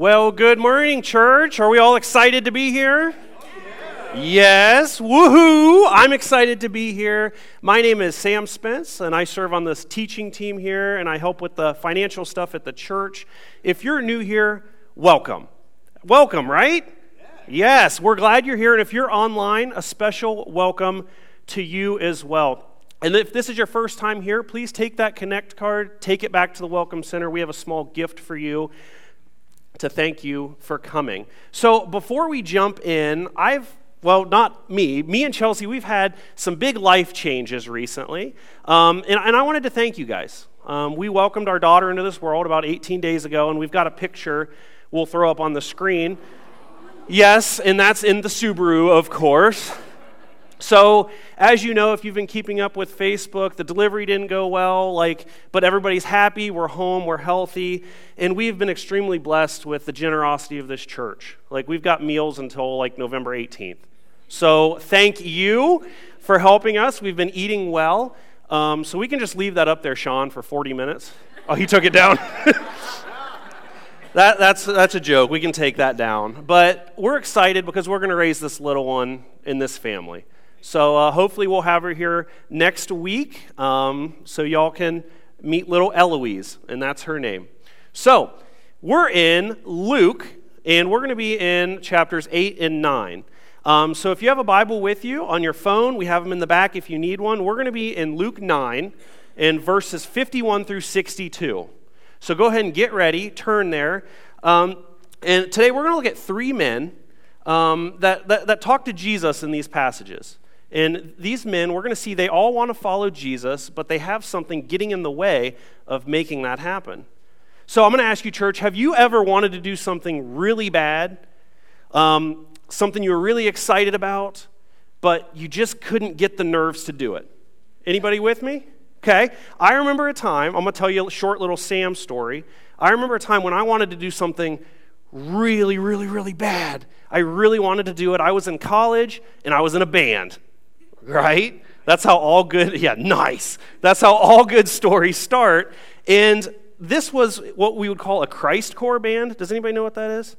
Well, good morning, church. Are we all excited to be here? Yes, woohoo! I'm excited to be here. My name is Sam Spence, and I serve on this teaching team here, and I help with the financial stuff at the church. If you're new here, welcome. Welcome, right? Yes, we're glad you're here, and if you're online, a special welcome to you as well. And if this is your first time here, please take that Connect card, take it back to the Welcome Center. We have a small gift for you to thank you for coming. So before we jump in, I've well, not me. Me and Chelsea, we've had some big life changes recently. Um, and, and, I wanted to thank you guys. Um, we welcomed our daughter into this world about 18 days ago, and we've got a picture we'll throw up on the screen. Yes, and that's in the Subaru, of course. So, as you know, if you've been keeping up with Facebook, the delivery didn't go well, like, but everybody's happy, we're home, we're healthy, and we've been extremely blessed with the generosity of this church. Like, we've got meals until like November 18th. So, thank you for helping us. We've been eating well. Um, so, we can just leave that up there, Sean, for 40 minutes. Oh, he took it down. that, that's, that's a joke. We can take that down. But we're excited because we're going to raise this little one in this family. So uh, hopefully we'll have her here next week um, so y'all can meet little Eloise, and that's her name. So we're in Luke, and we're going to be in chapters 8 and 9. Um, so if you have a Bible with you on your phone, we have them in the back if you need one. We're going to be in Luke 9 and verses 51 through 62. So go ahead and get ready, turn there. Um, and today we're going to look at three men um, that, that, that talk to Jesus in these passages. And these men, we're going to see they all want to follow Jesus, but they have something getting in the way of making that happen. So I'm going to ask you, church, have you ever wanted to do something really bad? Um, something you were really excited about, but you just couldn't get the nerves to do it? Anybody with me? Okay. I remember a time, I'm going to tell you a short little Sam story. I remember a time when I wanted to do something really, really, really bad. I really wanted to do it. I was in college and I was in a band right? That's how all good, yeah, nice. That's how all good stories start. And this was what we would call a Christ core band. Does anybody know what that is?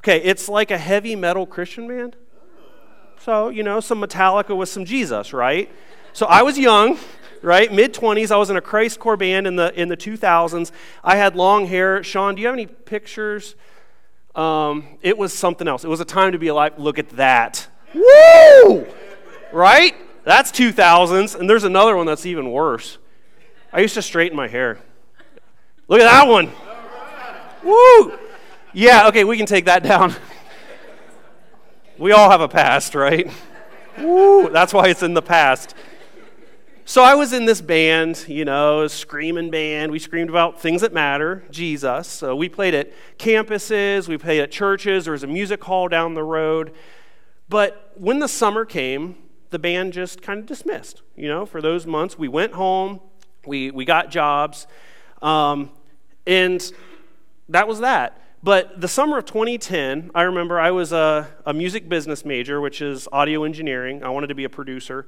Okay, it's like a heavy metal Christian band. So, you know, some Metallica with some Jesus, right? So I was young, right? Mid 20s. I was in a Christ core band in the, in the 2000s. I had long hair. Sean, do you have any pictures? Um, it was something else. It was a time to be alive. Look at that. Woo! Right? That's 2000s. And there's another one that's even worse. I used to straighten my hair. Look at that one. Woo! Yeah, okay, we can take that down. we all have a past, right? Woo! That's why it's in the past. So I was in this band, you know, screaming band. We screamed about things that matter, Jesus. So we played at campuses, we played at churches, there was a music hall down the road. But when the summer came, the band just kind of dismissed. You know, for those months, we went home, we, we got jobs, um, and that was that. But the summer of 2010, I remember I was a, a music business major, which is audio engineering. I wanted to be a producer.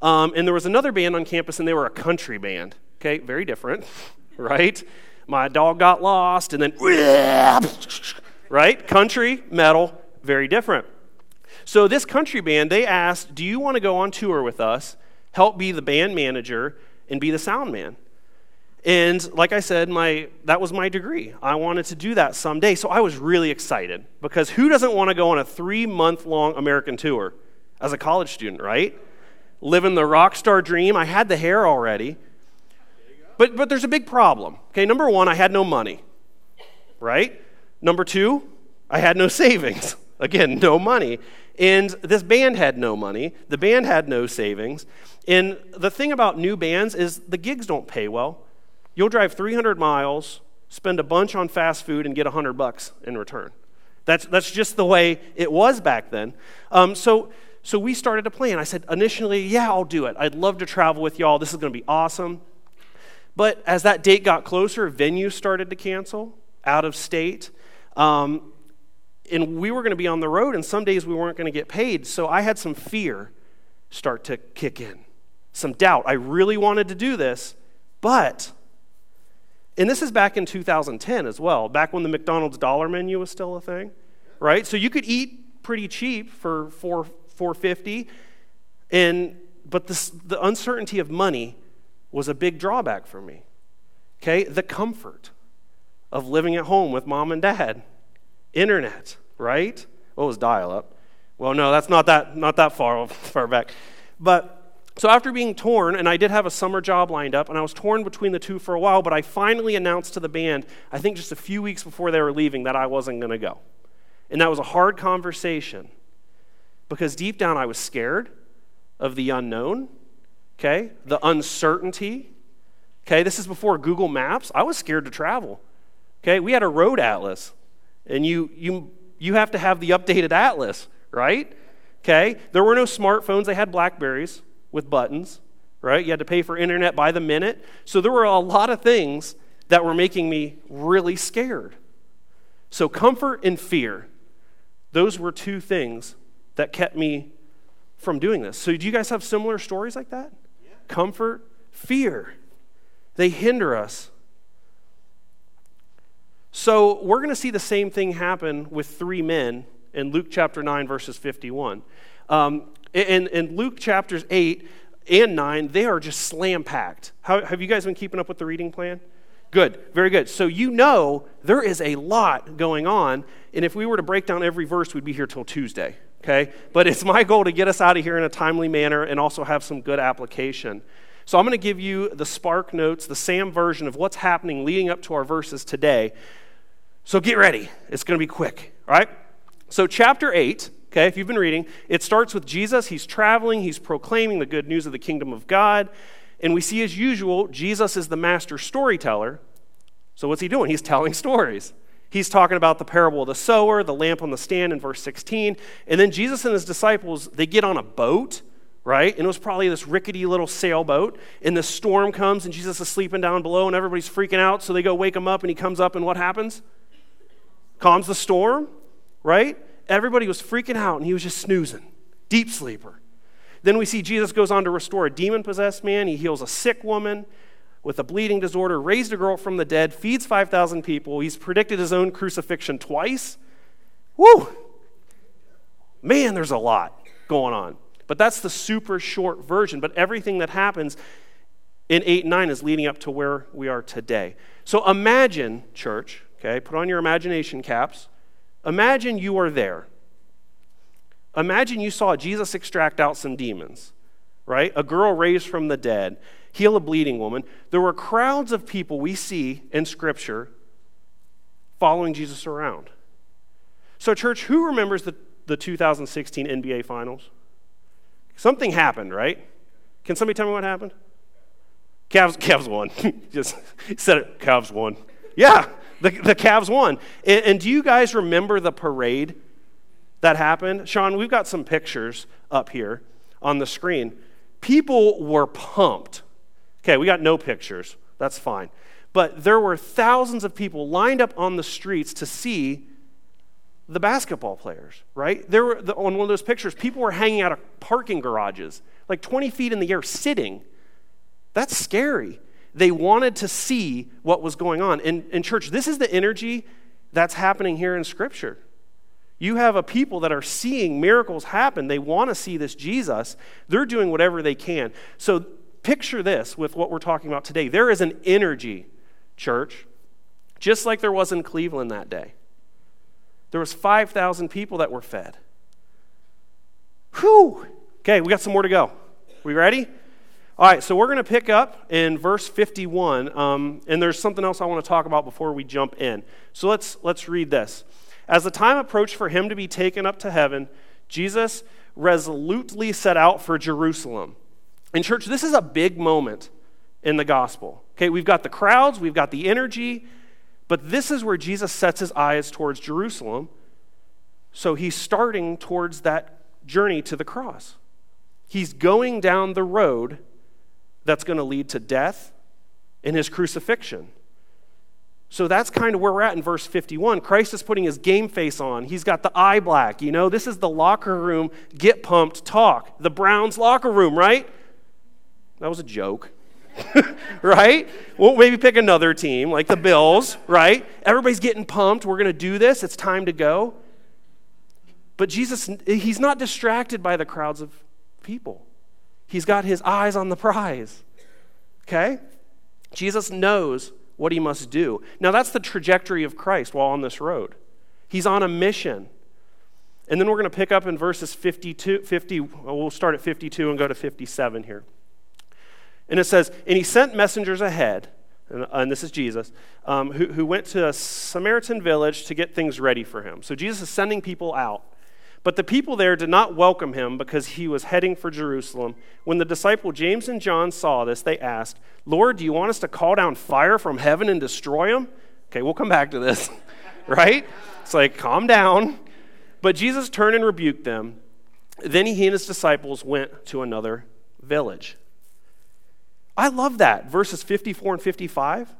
Um, and there was another band on campus, and they were a country band. Okay, very different, right? My dog got lost, and then, right? Country, metal, very different. So this country band, they asked, Do you want to go on tour with us, help be the band manager, and be the sound man? And like I said, my, that was my degree. I wanted to do that someday. So I was really excited because who doesn't want to go on a three month long American tour as a college student, right? Living the rock star dream. I had the hair already. But, but there's a big problem. Okay, number one, I had no money, right? Number two, I had no savings. Again, no money. And this band had no money. The band had no savings. And the thing about new bands is the gigs don't pay well. You'll drive 300 miles, spend a bunch on fast food, and get 100 bucks in return. That's, that's just the way it was back then. Um, so, so we started a plan. I said, initially, yeah, I'll do it. I'd love to travel with y'all. This is going to be awesome. But as that date got closer, venues started to cancel out of state. Um, and we were going to be on the road, and some days we weren't going to get paid. So I had some fear start to kick in, some doubt. I really wanted to do this, but And this is back in 2010 as well, back when the McDonald's dollar menu was still a thing, right? So you could eat pretty cheap for 4 450 and but this, the uncertainty of money was a big drawback for me. Okay? The comfort of living at home with mom and dad. Internet, right? What was dial up? Well, no, that's not that not that far far back. But so after being torn, and I did have a summer job lined up, and I was torn between the two for a while, but I finally announced to the band, I think just a few weeks before they were leaving, that I wasn't going to go. And that was a hard conversation because deep down I was scared of the unknown, okay? The uncertainty. Okay, this is before Google Maps. I was scared to travel. Okay, we had a road atlas, and you you you have to have the updated atlas, right? Okay, there were no smartphones. They had Blackberries with buttons, right? You had to pay for internet by the minute. So there were a lot of things that were making me really scared. So, comfort and fear, those were two things that kept me from doing this. So, do you guys have similar stories like that? Yeah. Comfort, fear, they hinder us. So, we're going to see the same thing happen with three men in Luke chapter 9, verses 51. Um, in, in Luke chapters 8 and 9, they are just slam packed. have you guys been keeping up with the reading plan? Good, very good. So you know there is a lot going on, and if we were to break down every verse, we'd be here till Tuesday, okay? But it's my goal to get us out of here in a timely manner and also have some good application. So I'm going to give you the Spark Notes, the SAM version of what's happening leading up to our verses today. So get ready. It's going to be quick, right? So, chapter 8 Okay, if you've been reading, it starts with Jesus. He's traveling, he's proclaiming the good news of the kingdom of God. And we see, as usual, Jesus is the master storyteller. So, what's he doing? He's telling stories. He's talking about the parable of the sower, the lamp on the stand in verse 16. And then Jesus and his disciples, they get on a boat, right? And it was probably this rickety little sailboat. And the storm comes, and Jesus is sleeping down below, and everybody's freaking out. So they go wake him up, and he comes up, and what happens? Calms the storm, right? Everybody was freaking out and he was just snoozing, deep sleeper. Then we see Jesus goes on to restore a demon possessed man. He heals a sick woman with a bleeding disorder, raised a girl from the dead, feeds 5,000 people. He's predicted his own crucifixion twice. Woo! Man, there's a lot going on. But that's the super short version. But everything that happens in 8 and 9 is leading up to where we are today. So imagine, church, okay, put on your imagination caps. Imagine you are there. Imagine you saw Jesus extract out some demons, right? A girl raised from the dead, heal a bleeding woman. There were crowds of people we see in Scripture following Jesus around. So, church, who remembers the, the 2016 NBA Finals? Something happened, right? Can somebody tell me what happened? Cavs, Cavs won. Just said it. Cavs won. Yeah, the, the Cavs won. And, and do you guys remember the parade that happened? Sean, we've got some pictures up here on the screen. People were pumped. Okay, we got no pictures. That's fine. But there were thousands of people lined up on the streets to see the basketball players, right? There were the, on one of those pictures, people were hanging out of parking garages, like 20 feet in the air, sitting. That's scary. They wanted to see what was going on. And, in church, this is the energy that's happening here in Scripture. You have a people that are seeing miracles happen. They want to see this Jesus. They're doing whatever they can. So picture this with what we're talking about today. There is an energy, church, just like there was in Cleveland that day. There was 5,000 people that were fed. Whew. Okay, we got some more to go. We ready? All right, so we're going to pick up in verse 51, um, and there's something else I want to talk about before we jump in. So let's, let's read this. As the time approached for him to be taken up to heaven, Jesus resolutely set out for Jerusalem. In church, this is a big moment in the gospel. Okay, we've got the crowds, we've got the energy, but this is where Jesus sets his eyes towards Jerusalem. So he's starting towards that journey to the cross. He's going down the road that's going to lead to death and his crucifixion. So that's kind of where we're at in verse 51. Christ is putting his game face on. He's got the eye black. You know, this is the locker room get pumped talk. The Browns locker room, right? That was a joke. right? We'll maybe pick another team, like the Bills, right? Everybody's getting pumped. We're going to do this. It's time to go. But Jesus, he's not distracted by the crowds of people. He's got his eyes on the prize. Okay? Jesus knows what he must do. Now, that's the trajectory of Christ while on this road. He's on a mission. And then we're going to pick up in verses 52, 50, we'll start at 52 and go to 57 here. And it says, And he sent messengers ahead, and, and this is Jesus, um, who, who went to a Samaritan village to get things ready for him. So Jesus is sending people out. But the people there did not welcome him because he was heading for Jerusalem. When the disciple James and John saw this, they asked, Lord, do you want us to call down fire from heaven and destroy him? Okay, we'll come back to this, right? It's like, calm down. But Jesus turned and rebuked them. Then he and his disciples went to another village. I love that. Verses 54 and 55.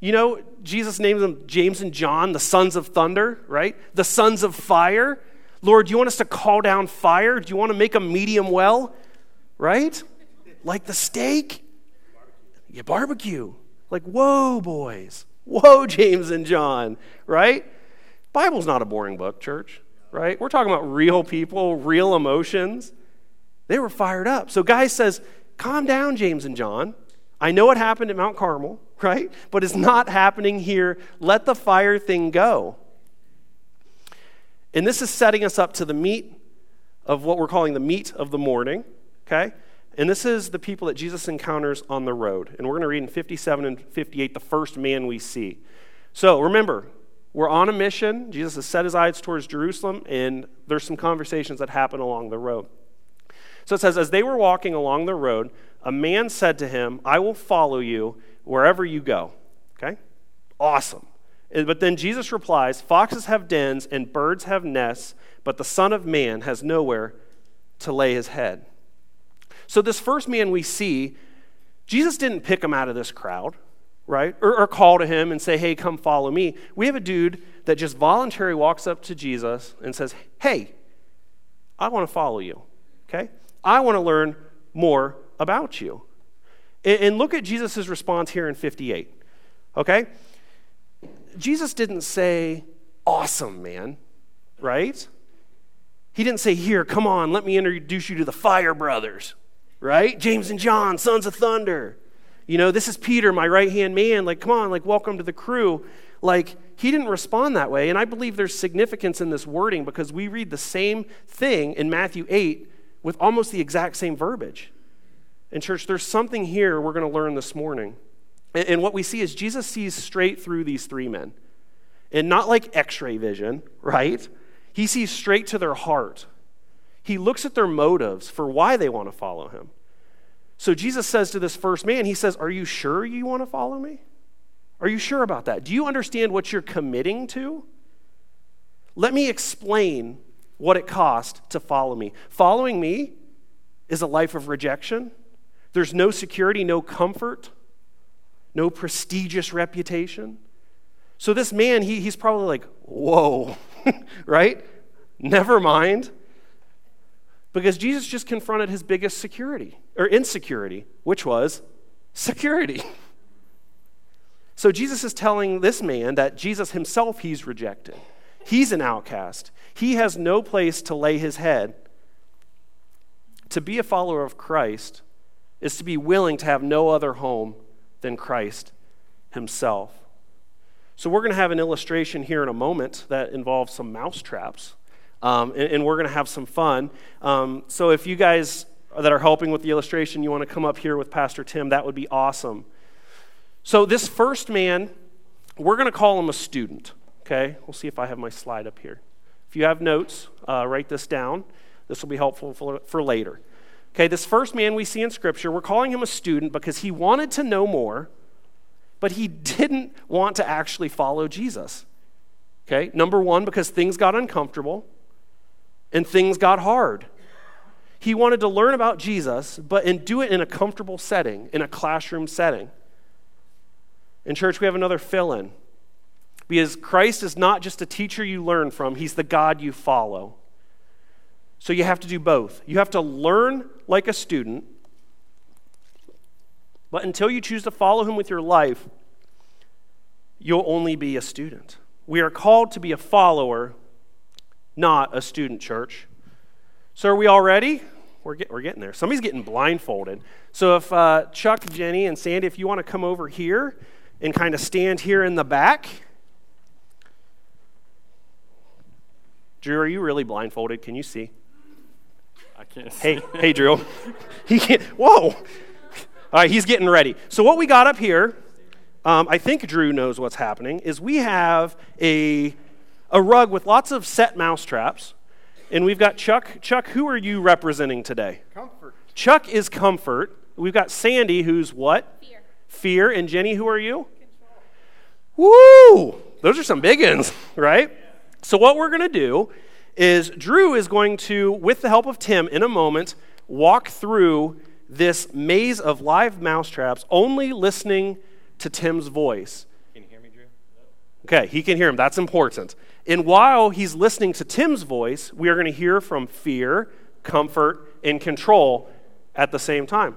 You know, Jesus names them James and John, the sons of thunder, right? The sons of fire. Lord, do you want us to call down fire? Do you want to make a medium well? Right? Like the steak? You barbecue. Like, whoa, boys. Whoa, James and John, right? Bible's not a boring book, church, right? We're talking about real people, real emotions. They were fired up. So, guy says, calm down, James and John. I know it happened at Mount Carmel, right? But it's not happening here. Let the fire thing go. And this is setting us up to the meat of what we're calling the meat of the morning, okay? And this is the people that Jesus encounters on the road. And we're going to read in 57 and 58 the first man we see. So remember, we're on a mission. Jesus has set his eyes towards Jerusalem, and there's some conversations that happen along the road. So it says, As they were walking along the road, a man said to him, I will follow you wherever you go. Okay? Awesome. Eh, but then Jesus replies, Foxes have dens and birds have nests, but the Son of Man has nowhere to lay his head. So, this first man we see, Jesus didn't pick him out of this crowd, right? Or, or call to him and say, Hey, come follow me. We have a dude that just voluntarily walks up to Jesus and says, Hey, I want to follow you. Okay? I want to learn more about you. And, and look at Jesus' response here in 58. Okay? Jesus didn't say, Awesome, man, right? He didn't say, Here, come on, let me introduce you to the Fire Brothers, right? James and John, sons of thunder. You know, this is Peter, my right hand man. Like, come on, like, welcome to the crew. Like, he didn't respond that way. And I believe there's significance in this wording because we read the same thing in Matthew 8 with almost the exact same verbiage. And, church, there's something here we're going to learn this morning. And what we see is Jesus sees straight through these three men. And not like x ray vision, right? He sees straight to their heart. He looks at their motives for why they want to follow him. So Jesus says to this first man, He says, Are you sure you want to follow me? Are you sure about that? Do you understand what you're committing to? Let me explain what it cost to follow me. Following me is a life of rejection. There's no security, no comfort, no prestigious reputation. So this man, he, he's probably like, whoa, right? Never mind. Because Jesus just confronted his biggest security or insecurity, which was security. So Jesus is telling this man that Jesus himself he's rejected. He's an outcast. He has no place to lay his head. To be a follower of Christ is to be willing to have no other home than Christ himself. So, we're going to have an illustration here in a moment that involves some mouse traps, um, and, and, we're going to have some fun. Um, so, if you guys that are helping with the illustration, you want to come up here with Pastor Tim, that would be awesome. So, this first man, we're going to call him a student, okay? We'll see if I have my slide up here. If you have notes, uh, write this down. This will be helpful for, for later. Okay, this first man we see in Scripture, we're calling him a student because he wanted to know more, but he didn't want to actually follow Jesus. Okay, number one, because things got uncomfortable and things got hard. He wanted to learn about Jesus, but and do it in a comfortable setting, in a classroom setting. In church, we have another fill in. Because Christ is not just a teacher you learn from, he's the God you follow. So you have to do both. You have to learn like a student, But until you choose to follow him with your life, you'll only be a student. We are called to be a follower, not a student, church. So, are we all ready? We're, get, we're getting there. Somebody's getting blindfolded. So, if uh, Chuck, Jenny, and Sandy, if you want to come over here and kind of stand here in the back. Drew, are you really blindfolded? Can you see? I. Hey, hey, Drew. he can't. Whoa. All right, he's getting ready. So what we got up here, um, I think Drew knows what's happening. Is we have a a rug with lots of set mouse traps, and we've got Chuck. Chuck, who are you representing today? Comfort. Chuck is comfort. We've got Sandy, who's what? Fear. Fear. And Jenny, who are you? Control. Woo! Those are some big ones, right? So, what we're going to do is Drew is going to, with the help of Tim in a moment, walk through this maze of live mousetraps, only listening to Tim's voice. Can you hear me, Drew? Okay, he can hear him. That's important. And while he's listening to Tim's voice, we are going to hear from fear, comfort, and control at the same time.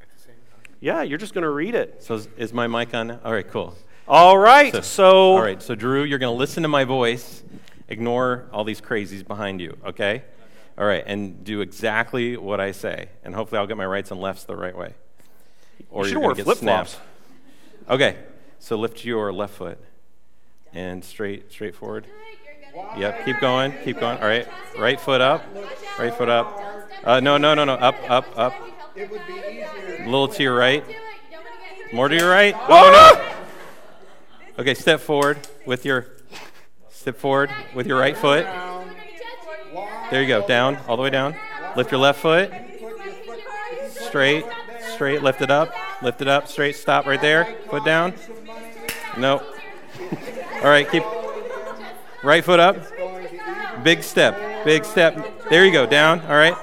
At the same time. Yeah, you're just going to read it. So is, is my mic on now? All right, cool. All right, So- so, All right, so Drew, you're going to listen to my voice, ignore all these crazies behind you, okay? All right, and do exactly what I say, and hopefully I'll get my rights and lefts the right way. Or You you're should've gonna get flip-flops. Okay, so lift your left foot and straight, straight forward. Yep, keep going, keep going. All right, right foot up, right foot up. Uh, no, no, no, no, up, up, up. It would be easier. A little to your right. Do it. You don't want to get More to your right. Oh no. Okay, step forward with your step forward with your right foot. There you go. Down, all the way down. Lift your left foot. Straight, straight. Lift it up. Lift it up. Straight. Stop right there. Foot down. No. All right, keep right foot up. Big step. Big step. There you go. Down. All right.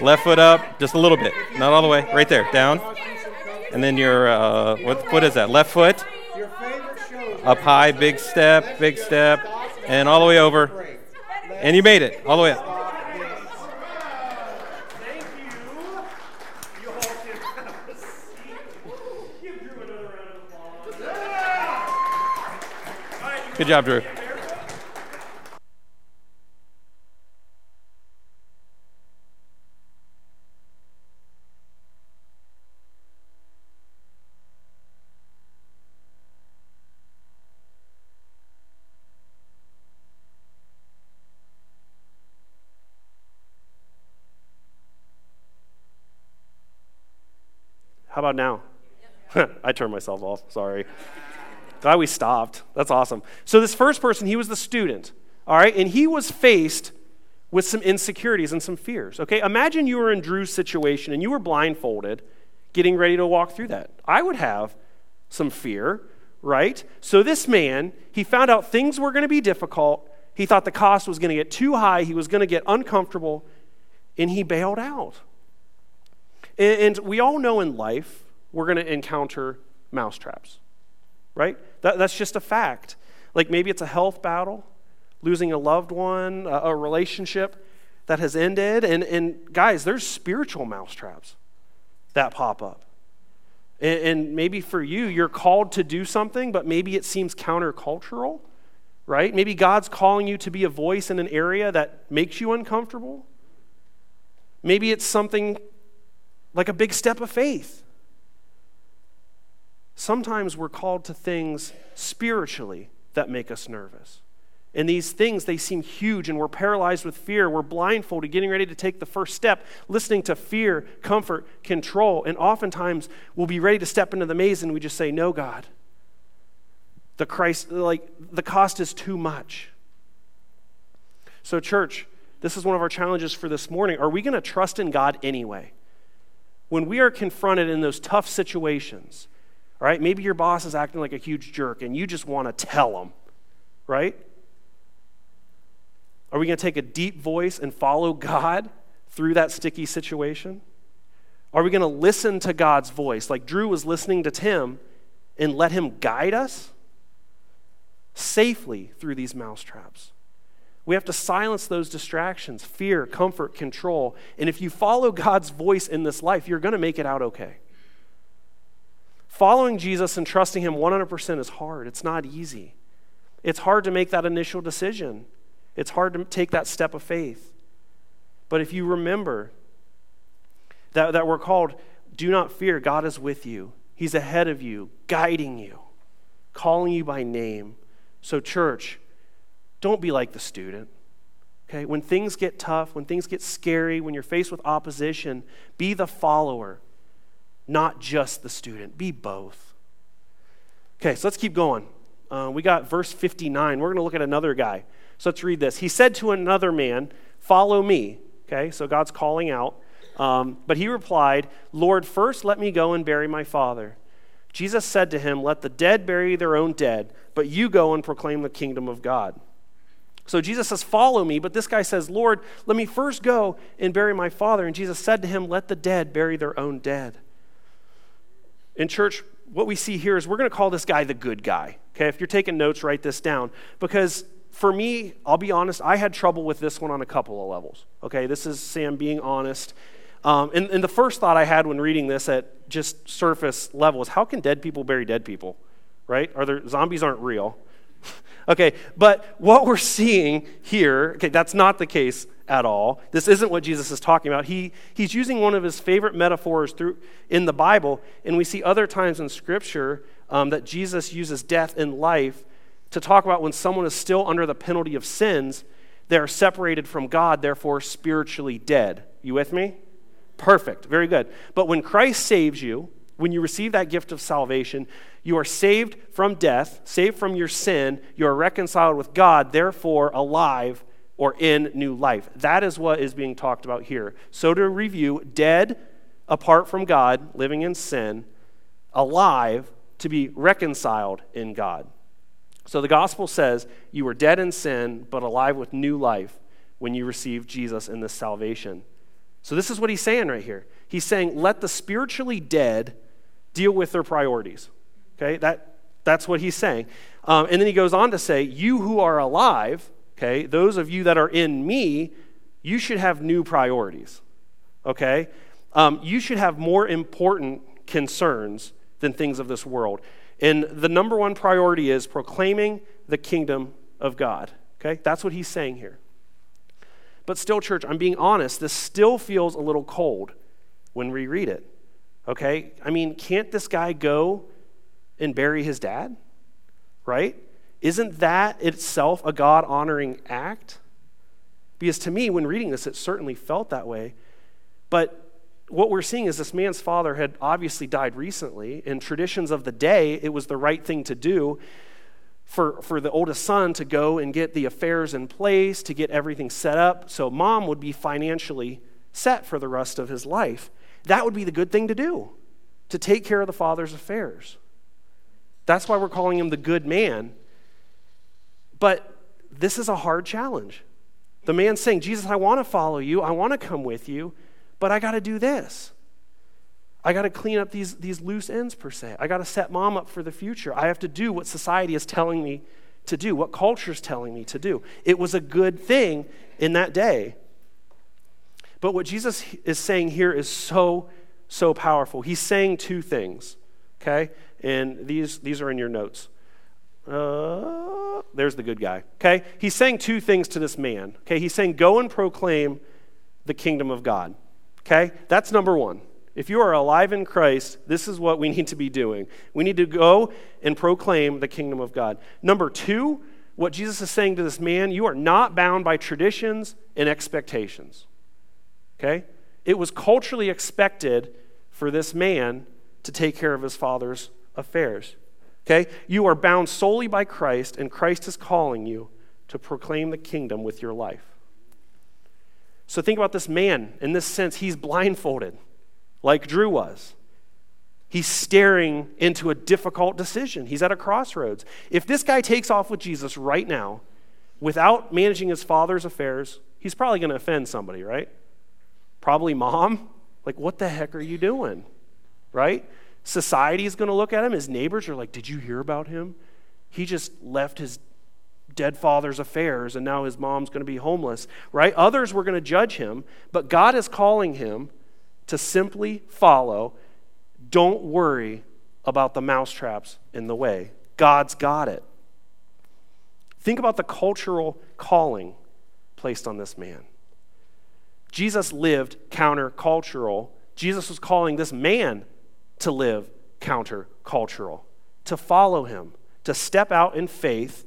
Left foot up, just a little bit, not all the way. Right there. Down. And then your uh, what foot is that? Left foot. Up high, big step, big step, and all the way over. And you made it, all the way up. Thank you. You all can have a seat. Give Drew another round of applause. All right, you Good job, Drew. How about now? I turned myself off. Sorry. Glad we stopped. That's awesome. So, this first person, he was the student, all right? And he was faced with some insecurities and some fears, okay? Imagine you were in Drew's situation and you were blindfolded getting ready to walk through that. I would have some fear, right? So, this man, he found out things were going to be difficult. He thought the cost was going to get too high. He was going to get uncomfortable, and he bailed out. And, we all know in life we're going to encounter mousetraps, right? That, that's just a fact. Like maybe it's a health battle, losing a loved one, a, a relationship that has ended. And, and guys, there's spiritual mousetraps that pop up. And, and maybe for you, you're called to do something, but maybe it seems countercultural, right? Maybe God's calling you to be a voice in an area that makes you uncomfortable. Maybe it's something like a big step of faith. Sometimes we're called to things spiritually that make us nervous. And these things, they seem huge, and we're paralyzed with fear. We're blindfolded, getting ready to take the first step, listening to fear, comfort, control. And oftentimes we'll be ready to step into the maze, and we just say, No, God. The Christ, like, the cost is too much. So, church, this is one of our challenges for this morning. Are we going to trust in God anyway? When we are confronted in those tough situations, right? maybe your boss is acting like a huge jerk and you just want to tell him, right? Are we going to take a deep voice and follow God through that sticky situation? Are we going to listen to God's voice like Drew was listening to Tim and let him guide us safely through these mousetraps? We have to silence those distractions fear, comfort, control. And if you follow God's voice in this life, you're going to make it out okay. Following Jesus and trusting Him 100% is hard. It's not easy. It's hard to make that initial decision, it's hard to take that step of faith. But if you remember that, that we're called, do not fear, God is with you. He's ahead of you, guiding you, calling you by name. So, church, don't be like the student. Okay? When things get tough, when things get scary, when you're faced with opposition, be the follower, not just the student. Be both. Okay, so let's keep going. Uh, we got verse 59. We're going to look at another guy. So let's read this. He said to another man, Follow me. Okay, so God's calling out. Um, but he replied, Lord, first let me go and bury my father. Jesus said to him, Let the dead bury their own dead, but you go and proclaim the kingdom of God. So Jesus says, Follow me. But this guy says, Lord, let me first go and bury my father. And Jesus said to him, Let the dead bury their own dead. In church, what we see here is we're going to call this guy the good guy. Okay, if you're taking notes, write this down. Because for me, I'll be honest, I had trouble with this one on a couple of levels. Okay, this is Sam being honest. Um, and, and the first thought I had when reading this at just surface level is how can dead people bury dead people? Right? Are there zombies aren't real? Okay, but what we're seeing here, okay, that's not the case at all. This isn't what Jesus is talking about. He, he's using one of his favorite metaphors through, in the Bible, and we see other times in Scripture um, that Jesus uses death and life to talk about when someone is still under the penalty of sins, they are separated from God, therefore spiritually dead. You with me? Perfect. Very good. But when Christ saves you, when you receive that gift of salvation, you are saved from death, saved from your sin, you are reconciled with God, therefore alive or in new life. That is what is being talked about here. So, to review, dead apart from God, living in sin, alive to be reconciled in God. So, the gospel says you were dead in sin, but alive with new life when you received Jesus in this salvation. So, this is what he's saying right here. He's saying, let the spiritually dead deal with their priorities. Okay, that, that's what he's saying. Um, and then he goes on to say, You who are alive, okay, those of you that are in me, you should have new priorities. Okay? Um, you should have more important concerns than things of this world. And the number one priority is proclaiming the kingdom of God. Okay? That's what he's saying here. But still, church, I'm being honest, this still feels a little cold when we read it. Okay? I mean, can't this guy go and bury his dad? Right? Isn't that itself a God honoring act? Because to me, when reading this, it certainly felt that way. But what we're seeing is this man's father had obviously died recently. In traditions of the day, it was the right thing to do for, for the oldest son to go and get the affairs in place, to get everything set up, so mom would be financially set for the rest of his life. That would be the good thing to do, to take care of the father's affairs. That's why we're calling him the good man. But this is a hard challenge. The man's saying, Jesus, I want to follow you, I want to come with you, but I got to do this. I got to clean up these, these loose ends, per se. I got to set mom up for the future. I have to do what society is telling me to do, what culture is telling me to do. It was a good thing in that day. But what Jesus is saying here is so, so powerful. He's saying two things, okay? And these, these are in your notes. Uh, there's the good guy, okay? He's saying two things to this man, okay? He's saying, go and proclaim the kingdom of God, okay? That's number one. If you are alive in Christ, this is what we need to be doing. We need to go and proclaim the kingdom of God. Number two, what Jesus is saying to this man, you are not bound by traditions and expectations. Okay? It was culturally expected for this man to take care of his father's affairs. Okay? You are bound solely by Christ, and Christ is calling you to proclaim the kingdom with your life. So think about this man. In this sense, he's blindfolded, like Drew was. He's staring into a difficult decision. He's at a crossroads. If this guy takes off with Jesus right now without managing his father's affairs, he's probably going to offend somebody, right? Probably mom. Like, what the heck are you doing? Right? Society is going to look at him. His neighbors are like, Did you hear about him? He just left his dead father's affairs and now his mom's going to be homeless, right? Others were going to judge him, but God is calling him to simply follow. Don't worry about the mousetraps in the way. God's got it. Think about the cultural calling placed on this man. Jesus lived countercultural. Jesus was calling this man to live countercultural, to follow him, to step out in faith.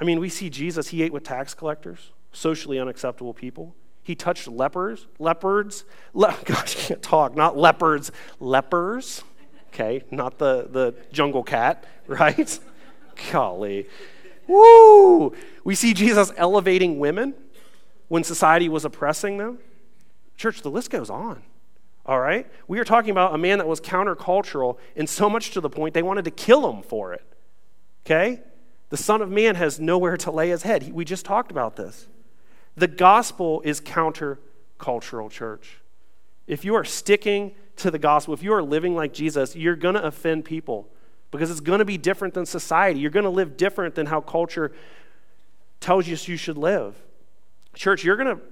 I mean, we see Jesus, he ate with tax collectors, socially unacceptable people. He touched lepers, leopards, le- gosh, I can't talk, not leopards, lepers, okay, not the, the jungle cat, right? Golly. Woo! We see Jesus elevating women when society was oppressing them. Church, the list goes on. All right? We are talking about a man that was countercultural and so much to the point they wanted to kill him for it. Okay? The Son of Man has nowhere to lay his head. We just talked about this. The gospel is countercultural, church. If you are sticking to the gospel, if you are living like Jesus, you're going to offend people because it's going to be different than society. You're going to live different than how culture tells you you should live. Church, you're going to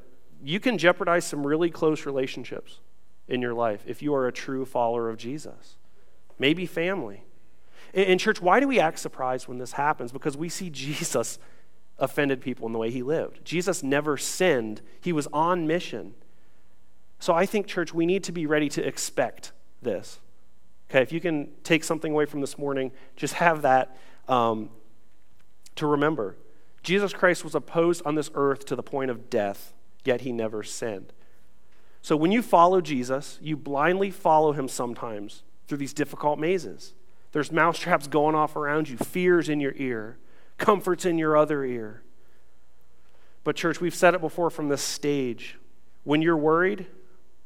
you can jeopardize some really close relationships in your life if you are a true follower of Jesus. Maybe family. In church, why do we act surprised when this happens? Because we see Jesus offended people in the way he lived. Jesus never sinned, he was on mission. So I think, church, we need to be ready to expect this. Okay, if you can take something away from this morning, just have that um, to remember. Jesus Christ was opposed on this earth to the point of death, yet he never sinned. So when you follow Jesus, you blindly follow him sometimes through these difficult mazes. There's mousetraps going off around you, fears in your ear, comforts in your other ear. But, church, we've said it before from this stage. When you're worried,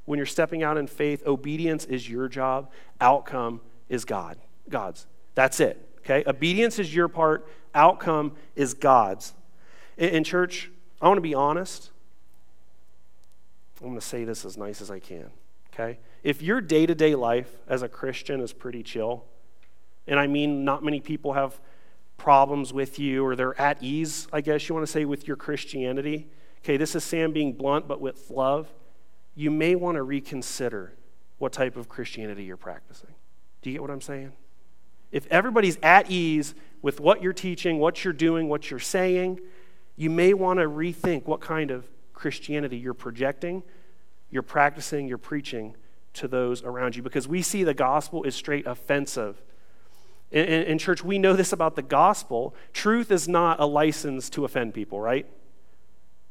when you're stepping out in faith, obedience is your job, outcome is God. God's. That's it. Okay? Obedience is your part, outcome is God's. In, in church, I want to be honest. I'm going to say this as nice as I can. Okay? If your day to day life as a Christian is pretty chill, and I mean not many people have problems with you or they're at ease, I guess you want to say, with your Christianity. Okay, this is Sam being blunt, but with love you may want to reconsider what type of Christianity you're practicing. Do you get what I'm saying? If everybody's at ease with what you're teaching, what you're doing, what you're saying, you may want to rethink what kind of Christianity you're projecting, you're practicing, you're preaching to those around you. Because we see the gospel is straight offensive. In, in, in church, we know this about the gospel. Truth is not a license to offend people, right?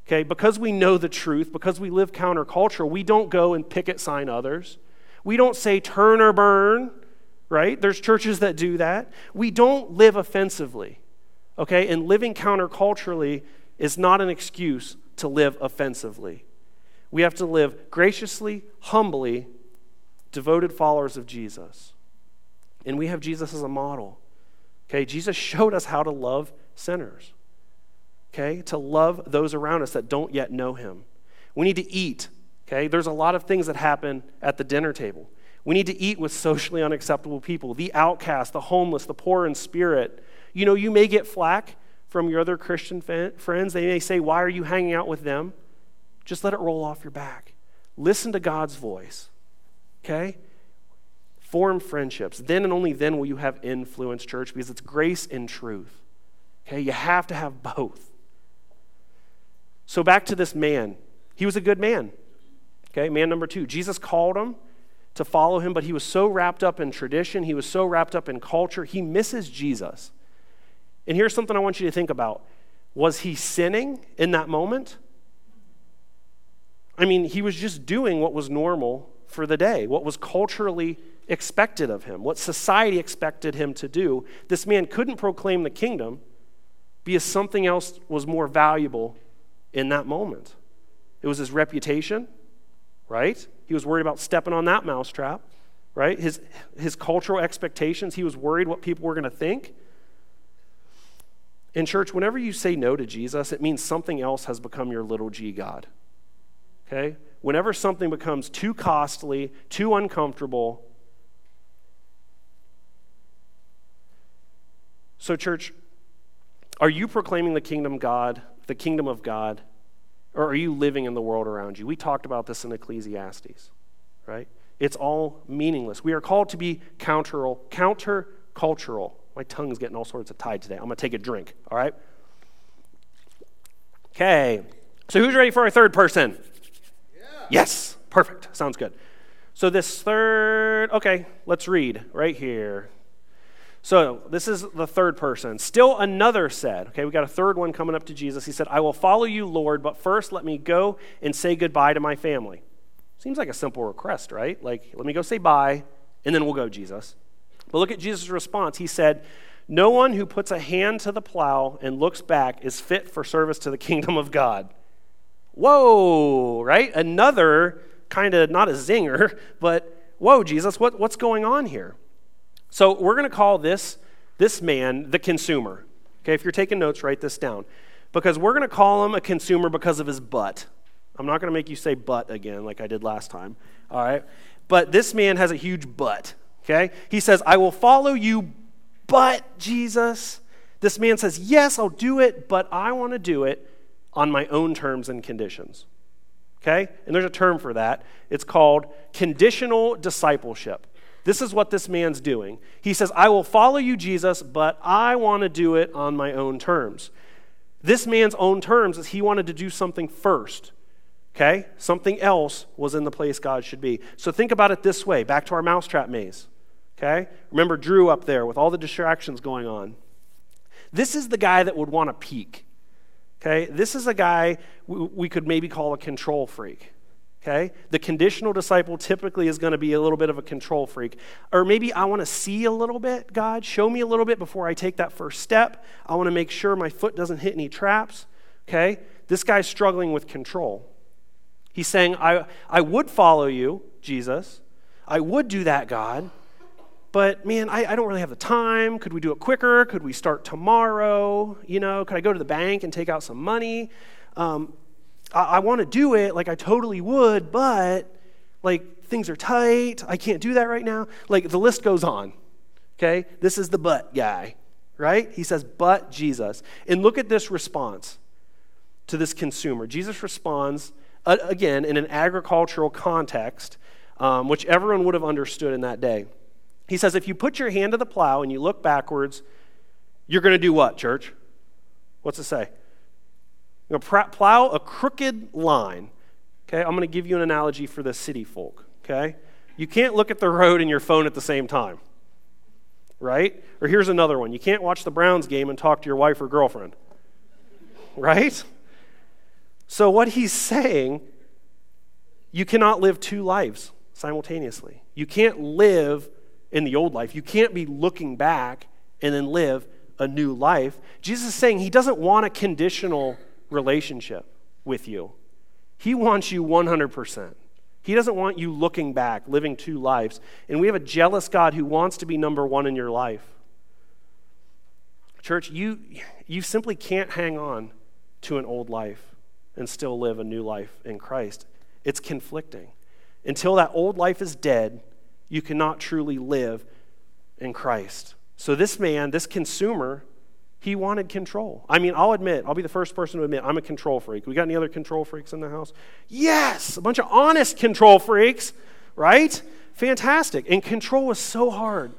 Okay, because we know the truth, because we live counterculture, we don't go and picket sign others. We don't say turn or burn, right? There's churches that do that. We don't live offensively. Okay, and living counterculturally is not an excuse to live offensively. We have to live graciously, humbly, devoted followers of Jesus. And we have Jesus as a model. Okay, Jesus showed us how to love sinners okay, to love those around us that don't yet know him. We need to eat, okay? There's a lot of things that happen at the dinner table. We need to eat with socially unacceptable people, the outcast, the homeless, the poor in spirit. You know, you may get flack from your other Christian friends. They may say, Why are you hanging out with them? Just let it roll off your back. Listen to God's voice, okay? Form friendships. Then and only then will you have influence, church, because it's grace and truth. Okay, you have to have both. So back to this man. He was a good man. Okay, man number two. Jesus called him to follow him, but he was so wrapped up in tradition, he was so wrapped up in culture, he misses Jesus. And here's something I want you to think about. Was he sinning in that moment? I mean, he was just doing what was normal for the day, what was culturally expected of him, what society expected him to do. This man couldn't proclaim the kingdom because something else was more valuable in that moment. It was his reputation, right? He was worried about stepping on that mousetrap, right? His, his cultural expectations, he was worried what people were going to think. In church, whenever you say no to Jesus, it means something else has become your little g God. Okay? Whenever something becomes too costly, too uncomfortable. So, church, are you proclaiming the kingdom God the kingdom of God? Or are you living in the world around you? We talked about this in Ecclesiastes, right? it's all meaningless. We are called to be counter countercultural. My tongue's getting all sorts of tied today. I'm going to take a drink, all right? Okay. So who's ready for our third person? Yeah. Yes. Perfect. Sounds good. So this third, okay, let's read right here. So this is the third person. Still another said, okay, we got a third one coming up to Jesus. He said, I will follow you, Lord, but first let me go and say goodbye to my family. Seems like a simple request, right? Like, let me go say bye, and then we'll go, Jesus. But look at Jesus' response. He said, No one who puts a hand to the plow and looks back is fit for service to the kingdom of God. Whoa, right? Another kind of not a zinger, but whoa, Jesus, what, what's going on here? So we're going to call this, this man the consumer. Okay, if you're taking notes, write this down. Because we're going to call him a consumer because of his butt. I'm not going to make you say butt again like I did last time. All right? But this man has a huge butt. Okay? He says, I will follow you, but Jesus. This man says, Yes, I'll do it, but I want to do it on my own terms and conditions. Okay? And there's a term for that. It's called conditional discipleship. This is what this man's doing. He says, I will follow you, Jesus, but I want to do it on my own terms. This man's own terms is he wanted to do something first. Okay? Something else was in the place God should be. So think about it this way back to our mousetrap maze. Okay? Remember Drew up there with all the distractions going on. This is the guy that would want to peek. Okay? This is a guy we could maybe call a control freak. Okay? The conditional disciple typically is going to be a little bit of a control freak. Or maybe I want to see a little bit, God, show me a little bit before I take that first step. I want to make sure my foot doesn't hit any traps. Okay? This guy's struggling with control. He's saying, I, I would follow you, Jesus. I would do that, God. But man, I, I don't really have the time. Could we do it quicker? Could we start tomorrow? You know, could I go to the bank and take out some money? Um, I, I want to do it like I totally would, but like things are tight. I can't do that right now. Like the list goes on. Okay? This is the but guy, right? He says, but Jesus. And look at this response to this consumer. Jesus responds, uh, again, in an agricultural context, um, which everyone would have understood in that day. He says, if you put your hand to the plow and you look backwards, you're going to do what, church? What's it say? You're going to plow a crooked line. Okay, I'm going to give you an analogy for the city folk. Okay, you can't look at the road and your phone at the same time. Right? Or here's another one you can't watch the Browns game and talk to your wife or girlfriend. Right? So, what he's saying, you cannot live two lives simultaneously. You can't live in the old life. You can't be looking back and then live a new life. Jesus is saying he doesn't want a conditional relationship with you. He wants you 100%. He doesn't want you looking back, living two lives. And we have a jealous God who wants to be number one in your life. Church, you, you simply can't hang on to an old life and still live a new life in Christ. It's conflicting. Until that old life is dead, you cannot truly live in Christ. So, this man, this consumer, he wanted control. I mean, I'll admit, I'll be the first person to admit, I'm a control freak. We got any other control freaks in the house? Yes, a bunch of honest control freaks, right? Fantastic. And control is so hard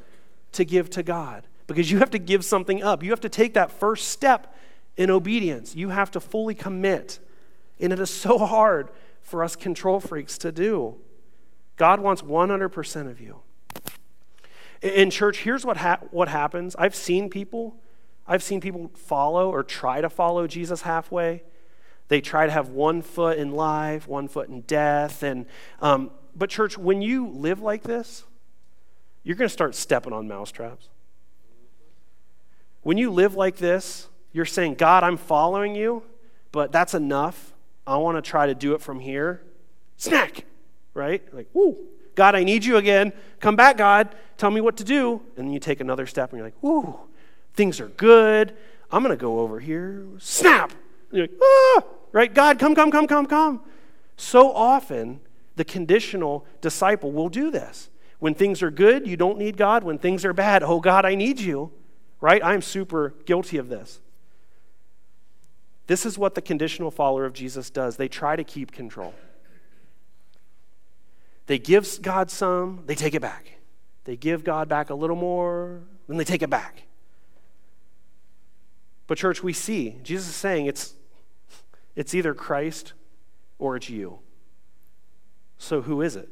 to give to God because you have to give something up. You have to take that first step in obedience. You have to fully commit. And it is so hard for us control freaks to do. God wants 100% of you. In church, here's what, ha- what happens. I've seen people I've seen people follow or try to follow Jesus halfway. They try to have one foot in life, one foot in death. And, um, but, church, when you live like this, you're going to start stepping on mousetraps. When you live like this, you're saying, God, I'm following you, but that's enough. I want to try to do it from here. Snack, right? Like, whoo, God, I need you again. Come back, God. Tell me what to do. And then you take another step and you're like, whoo, Things are good. I'm going to go over here. Snap! You're like, ah! Right? God, come, come, come, come, come. So often, the conditional disciple will do this. When things are good, you don't need God. When things are bad, oh God, I need you. Right? I'm super guilty of this. This is what the conditional follower of Jesus does. They try to keep control. They give God some, they take it back. They give God back a little more, then they take it back. But, church, we see Jesus is saying it's, it's either Christ or it's you. So, who is it?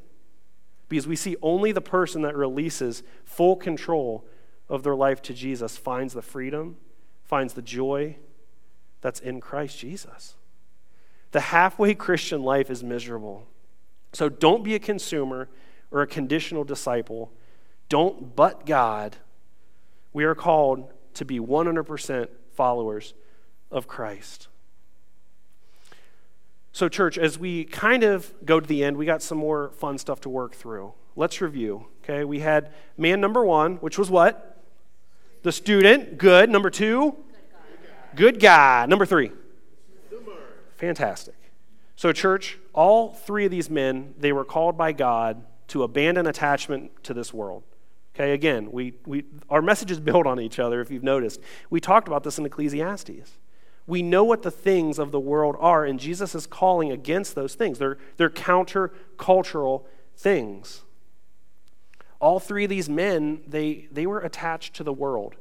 Because we see only the person that releases full control of their life to Jesus finds the freedom, finds the joy that's in Christ Jesus. The halfway Christian life is miserable. So don't be a consumer or a conditional disciple. Don't but God. We are called to be 100% followers of Christ. So, church, as we kind of go to the end, we got some more fun stuff to work through. Let's review. Okay, we had man number one, which was what? The student. Good. Number two? Good guy. Number three? Fantastic. So, church, all three of these men, they were called by God to abandon attachment to this world. Okay, again, we, we, our messages build on each other, if you've noticed. We talked about this in Ecclesiastes. We know what the things of the world are, and Jesus is calling against those things. They're, they're counter-cultural things. All three of these men, they, they were attached to the world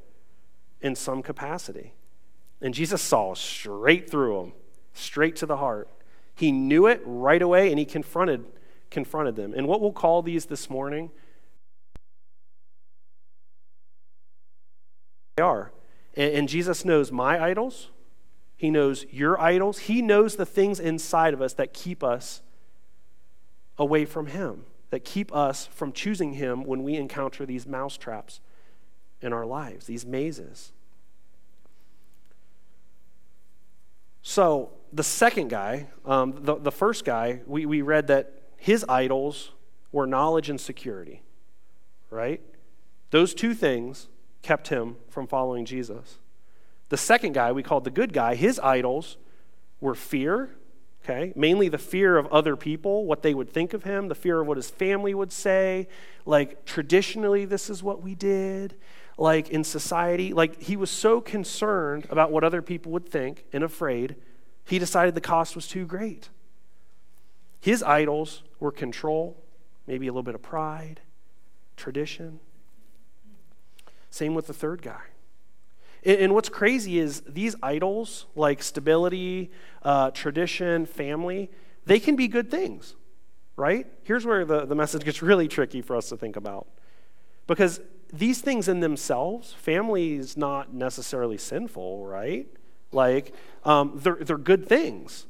in some capacity. And Jesus saw straight through them, straight to the heart. He knew it right away, and he confronted, confronted them. And what we'll call these this morning – they are. And, Jesus knows my idols, He knows your idols, He knows the things inside of us that keep us away from Him, that keep us from choosing Him when we encounter these mousetraps in our lives, these mazes. So, the second guy, um, the, the first guy, we, we read that his idols were knowledge and security, right? Those two things kept him from following Jesus. The second guy, we called the good guy, his idols were fear, okay? Mainly the fear of other people, what they would think of him, the fear of what his family would say. Like, traditionally, this is what we did. Like, in society, like, he was so concerned about what other people would think and afraid, he decided the cost was too great. His idols were control, maybe a little bit of pride, tradition. Same with the third guy. And, what's crazy is these idols, like stability, uh, tradition, family, they can be good things, right? Here's where the, the message gets really tricky for us to think about. Because these things in themselves, family is not necessarily sinful, right? Like, um, they're, they're good things.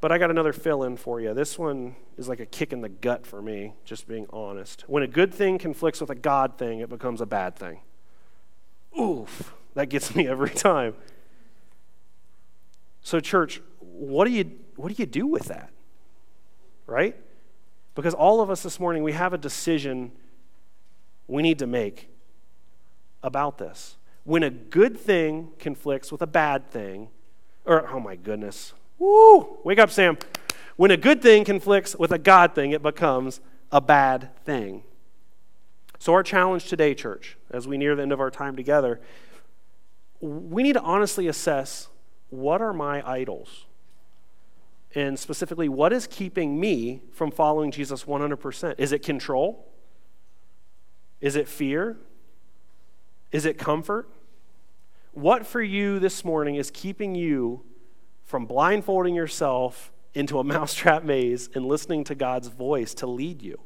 But I got another fill in for you. This one is like a kick in the gut for me, just being honest. When a good thing conflicts with a God thing, it becomes a bad thing. Oof, that gets me every time. So, church, what do you, what do, you do with that? Right? Because all of us this morning, we have a decision we need to make about this. When a good thing conflicts with a bad thing, or, oh my goodness, Woo! Wake up, Sam. When a good thing conflicts with a God thing, it becomes a bad thing. So, our challenge today, church, as we near the end of our time together, we need to honestly assess what are my idols? And specifically, what is keeping me from following Jesus 100%? Is it control? Is it fear? Is it comfort? What for you this morning is keeping you from blindfolding yourself into a mousetrap maze and listening to God's voice to lead you?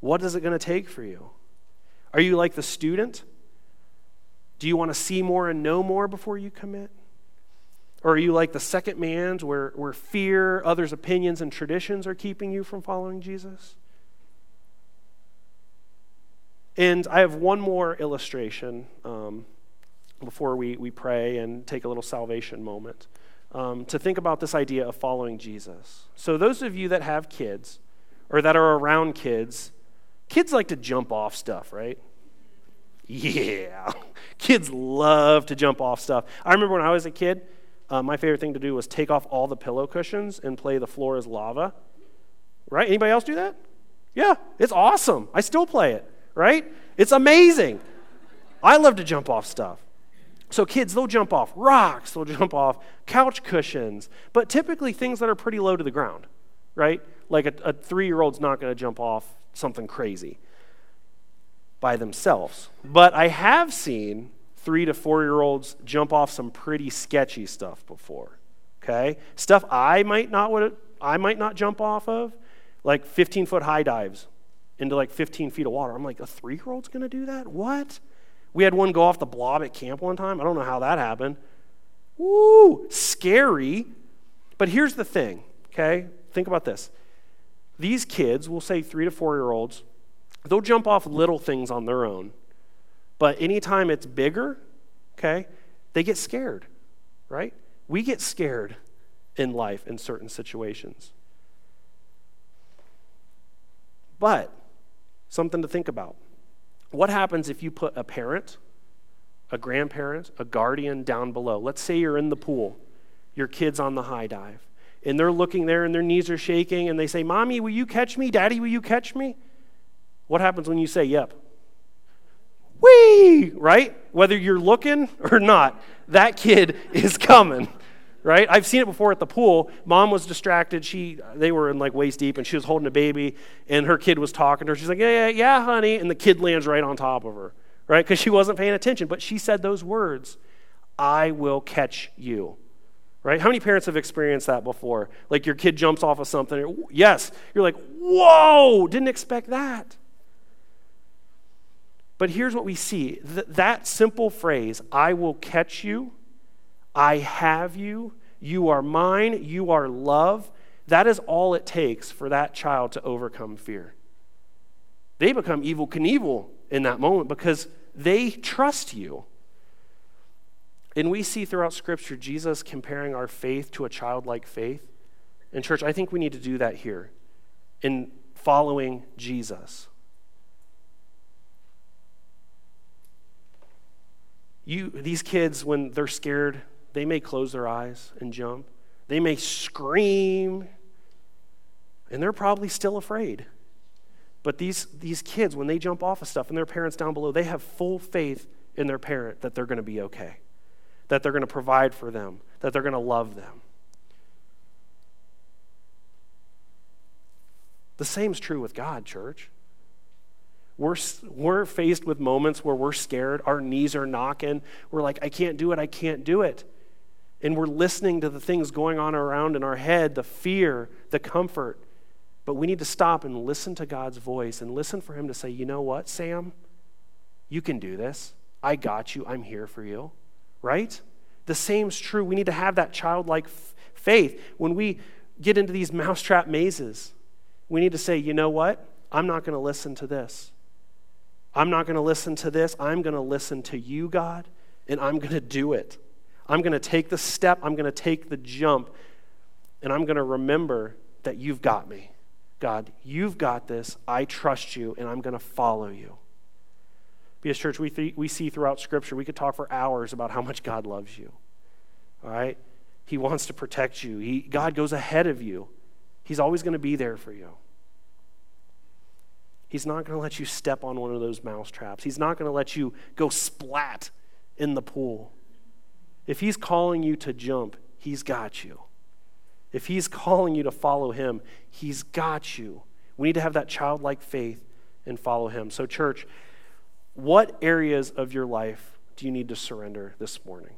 What is it going to take for you? Are you like the student? Do you want to see more and know more before you commit? Or are you like the second man's where, where fear, others' opinions, and traditions are keeping you from following Jesus? And I have one more illustration um, before we, we pray and take a little salvation moment um, to think about this idea of following Jesus. So, those of you that have kids or that are around kids, kids like to jump off stuff, right? Yeah, kids love to jump off stuff. I remember when I was a kid, uh, my favorite thing to do was take off all the pillow cushions and play the floor is lava. Right? Anybody else do that? Yeah, it's awesome. I still play it, right? It's amazing. I love to jump off stuff. So, kids, they'll jump off rocks, they'll jump off couch cushions, but typically things that are pretty low to the ground, right? like a, a three year old's not going to jump off something crazy by themselves. But I have seen three to four year olds jump off some pretty sketchy stuff before. Okay? Stuff I might not would I might not jump off of, like 15 foot high dives into like 15 feet of water. I'm like, a three year old's gonna do that? What? We had one go off the blob at camp one time. I don't know how that happened. Woo, scary. But here's the thing, okay? Think about this. These kids, we'll say three to four year olds, they'll jump off little things on their own. But anytime it's bigger, okay, they get scared, right? We get scared in life in certain situations. But something to think about. What happens if you put a parent, a grandparent, a guardian down below? Let's say you're in the pool, your kid's on the high dive, and they're looking there and their knees are shaking, and they say, Mommy, will you catch me? Daddy, will you catch me? What happens when you say, Yep? Whee! Right? Whether you're looking or not, that kid is coming right? I've seen it before at the pool. Mom was distracted. She, they were in like waist deep, and she was holding a baby, and her kid was talking to her. She's like, "Yeah, yeah, yeah, honey," and the kid lands right on top of her, right? Because she wasn't paying attention. But she said those words, "I will catch you." Right? How many parents have experienced that before? Like your kid jumps off of something. Yes, you're like, "Whoa! Didn't expect that." But here's what we see Th- that simple phrase, I will catch you, I have you, you are mine, you are love. That is all it takes for that child to overcome fear. They become Evel Knievel in that moment because they trust you. And we see throughout Scripture Jesus comparing our faith to a childlike faith. And, church, I think we need to do that here in following Jesus. You, these kids, when they're scared, they may close their eyes and jump. They may scream, and they're probably still afraid. But these, these kids, when they jump off of stuff and their parents down below, they have full faith in their parent that they're going to be okay, that they're going to provide for them, that they're going to love them. The same's true with God, church. We're, we're faced with moments where we're scared, our knees are knocking, we're like, I can't do it, I can't do it and we're listening to the things going on around in our head the fear, the comfort. But we need to stop and listen to God's voice and listen for Him to say, you know what, Sam? You can do this. I got you. I'm here for you. Right? The same's true. We need to have that childlike f- faith. When we get into these mousetrap mazes, we need to say, you know what? I'm not going to listen to this. I'm not going to listen to this. I'm going to listen to you, God, and I'm going to do it. I'm going to take the step, I'm going to take the jump, and I'm going to remember that you've got me. God, you've got this. I trust you, and I'm going to follow you. Because, church, we, th- we see throughout Scripture, we could talk for hours about how much God loves you. All right? He wants to protect you, he, God goes ahead of you. He's always going to be there for you. He's not going to let you step on one of those mouse traps. He's not going to let you go splat in the pool. If He's calling you to jump, He's got you. If He's calling you to follow Him, He's got you. We need to have that childlike faith and follow Him. So, church, what areas of your life do you need to surrender this morning?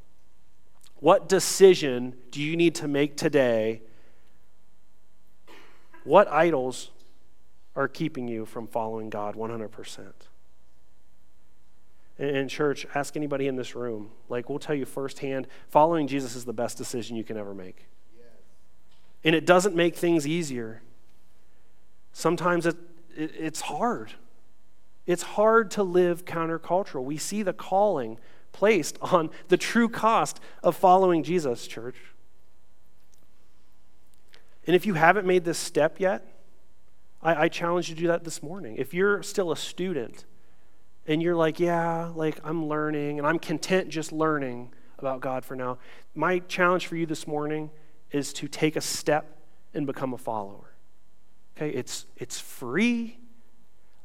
What decision do you need to make today? What idols are keeping you from following God 100%? In church, ask anybody in this room. Like, we'll tell you firsthand following Jesus is the best decision you can ever make. Yes. And it doesn't make things easier. Sometimes it, it, it's hard. It's hard to live countercultural. We see the calling placed on the true cost of following Jesus, church. And if you haven't made this step yet, I, I challenge you to do that this morning. If you're still a student, and you're like, yeah, like I'm learning and I'm content just learning about God for now, my challenge for you this morning is to take a step and become a follower. Okay, it's, it's free.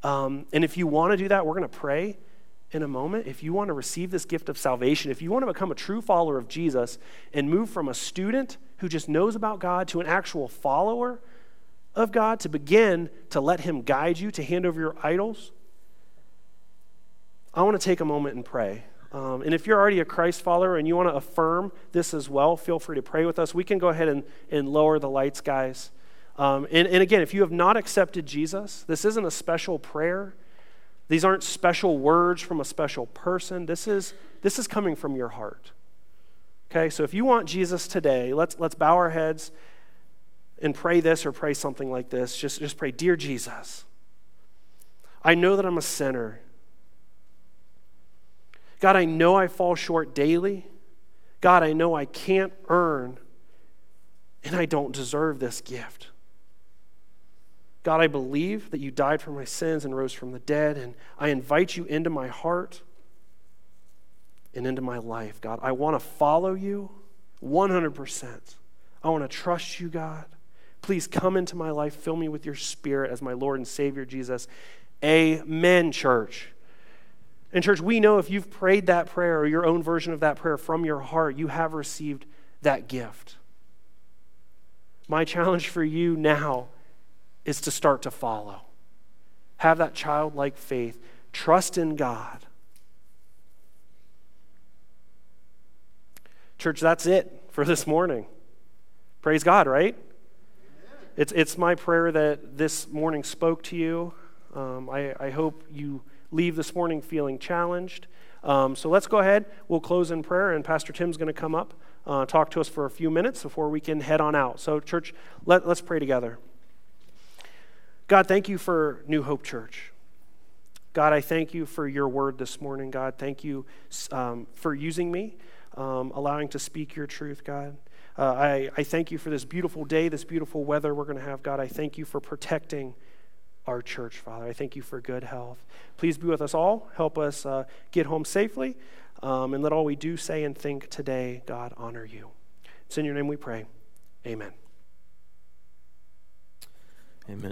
Um, and if you want to do that, we're going to pray in a moment. If you want to receive this gift of salvation, if you want to become a true follower of Jesus and move from a student who just knows about God to an actual follower, of God, to begin to let Him guide you, to hand over your idols, I want to take a moment and pray. Um, and if you're already a Christ follower and you want to affirm this as well, feel free to pray with us. We can go ahead and, and lower the lights, guys. Um, and, and again, if you have not accepted Jesus, this isn't a special prayer. These aren't special words from a special person. This is, this is coming from your heart. Okay, so if you want Jesus today, let's, let's bow our heads and pray this or pray something like this. Just, just pray, Dear Jesus, I know that I'm a sinner God, I know I fall short daily. God, I know I can't earn and I don't deserve this gift. God, I believe that you died for my sins and rose from the dead, and I invite you into my heart and into my life. God, I want to follow you 100%. I want to trust you, God. Please come into my life, fill me with your spirit as my Lord and Savior, Jesus. Amen, church. And, church, we know if you've prayed that prayer or your own version of that prayer from your heart, you have received that gift. My challenge for you now is to start to follow. Have that childlike faith. Trust in God. Church, that's it for this morning. Praise God, right? It's, it's my prayer that this morning spoke to you. Um, I, I hope you leave this morning feeling challenged. Um, so let's go ahead. We'll close in prayer, and Pastor Tim's going to come up, uh, talk to us for a few minutes before we can head on out. So, church, let, let's pray together. God, thank you for New Hope Church. God, I thank you for your word this morning. God, thank you um, for using me, um, allowing to speak your truth, God. Uh, I, I thank you for this beautiful day, this beautiful weather we're going to have, God. I thank you for protecting our church, Father. I thank you for good health. Please be with us all. Help us uh, get home safely. Um, and let all we do, say, and think today, God, honor you. It's in your name we pray. Amen.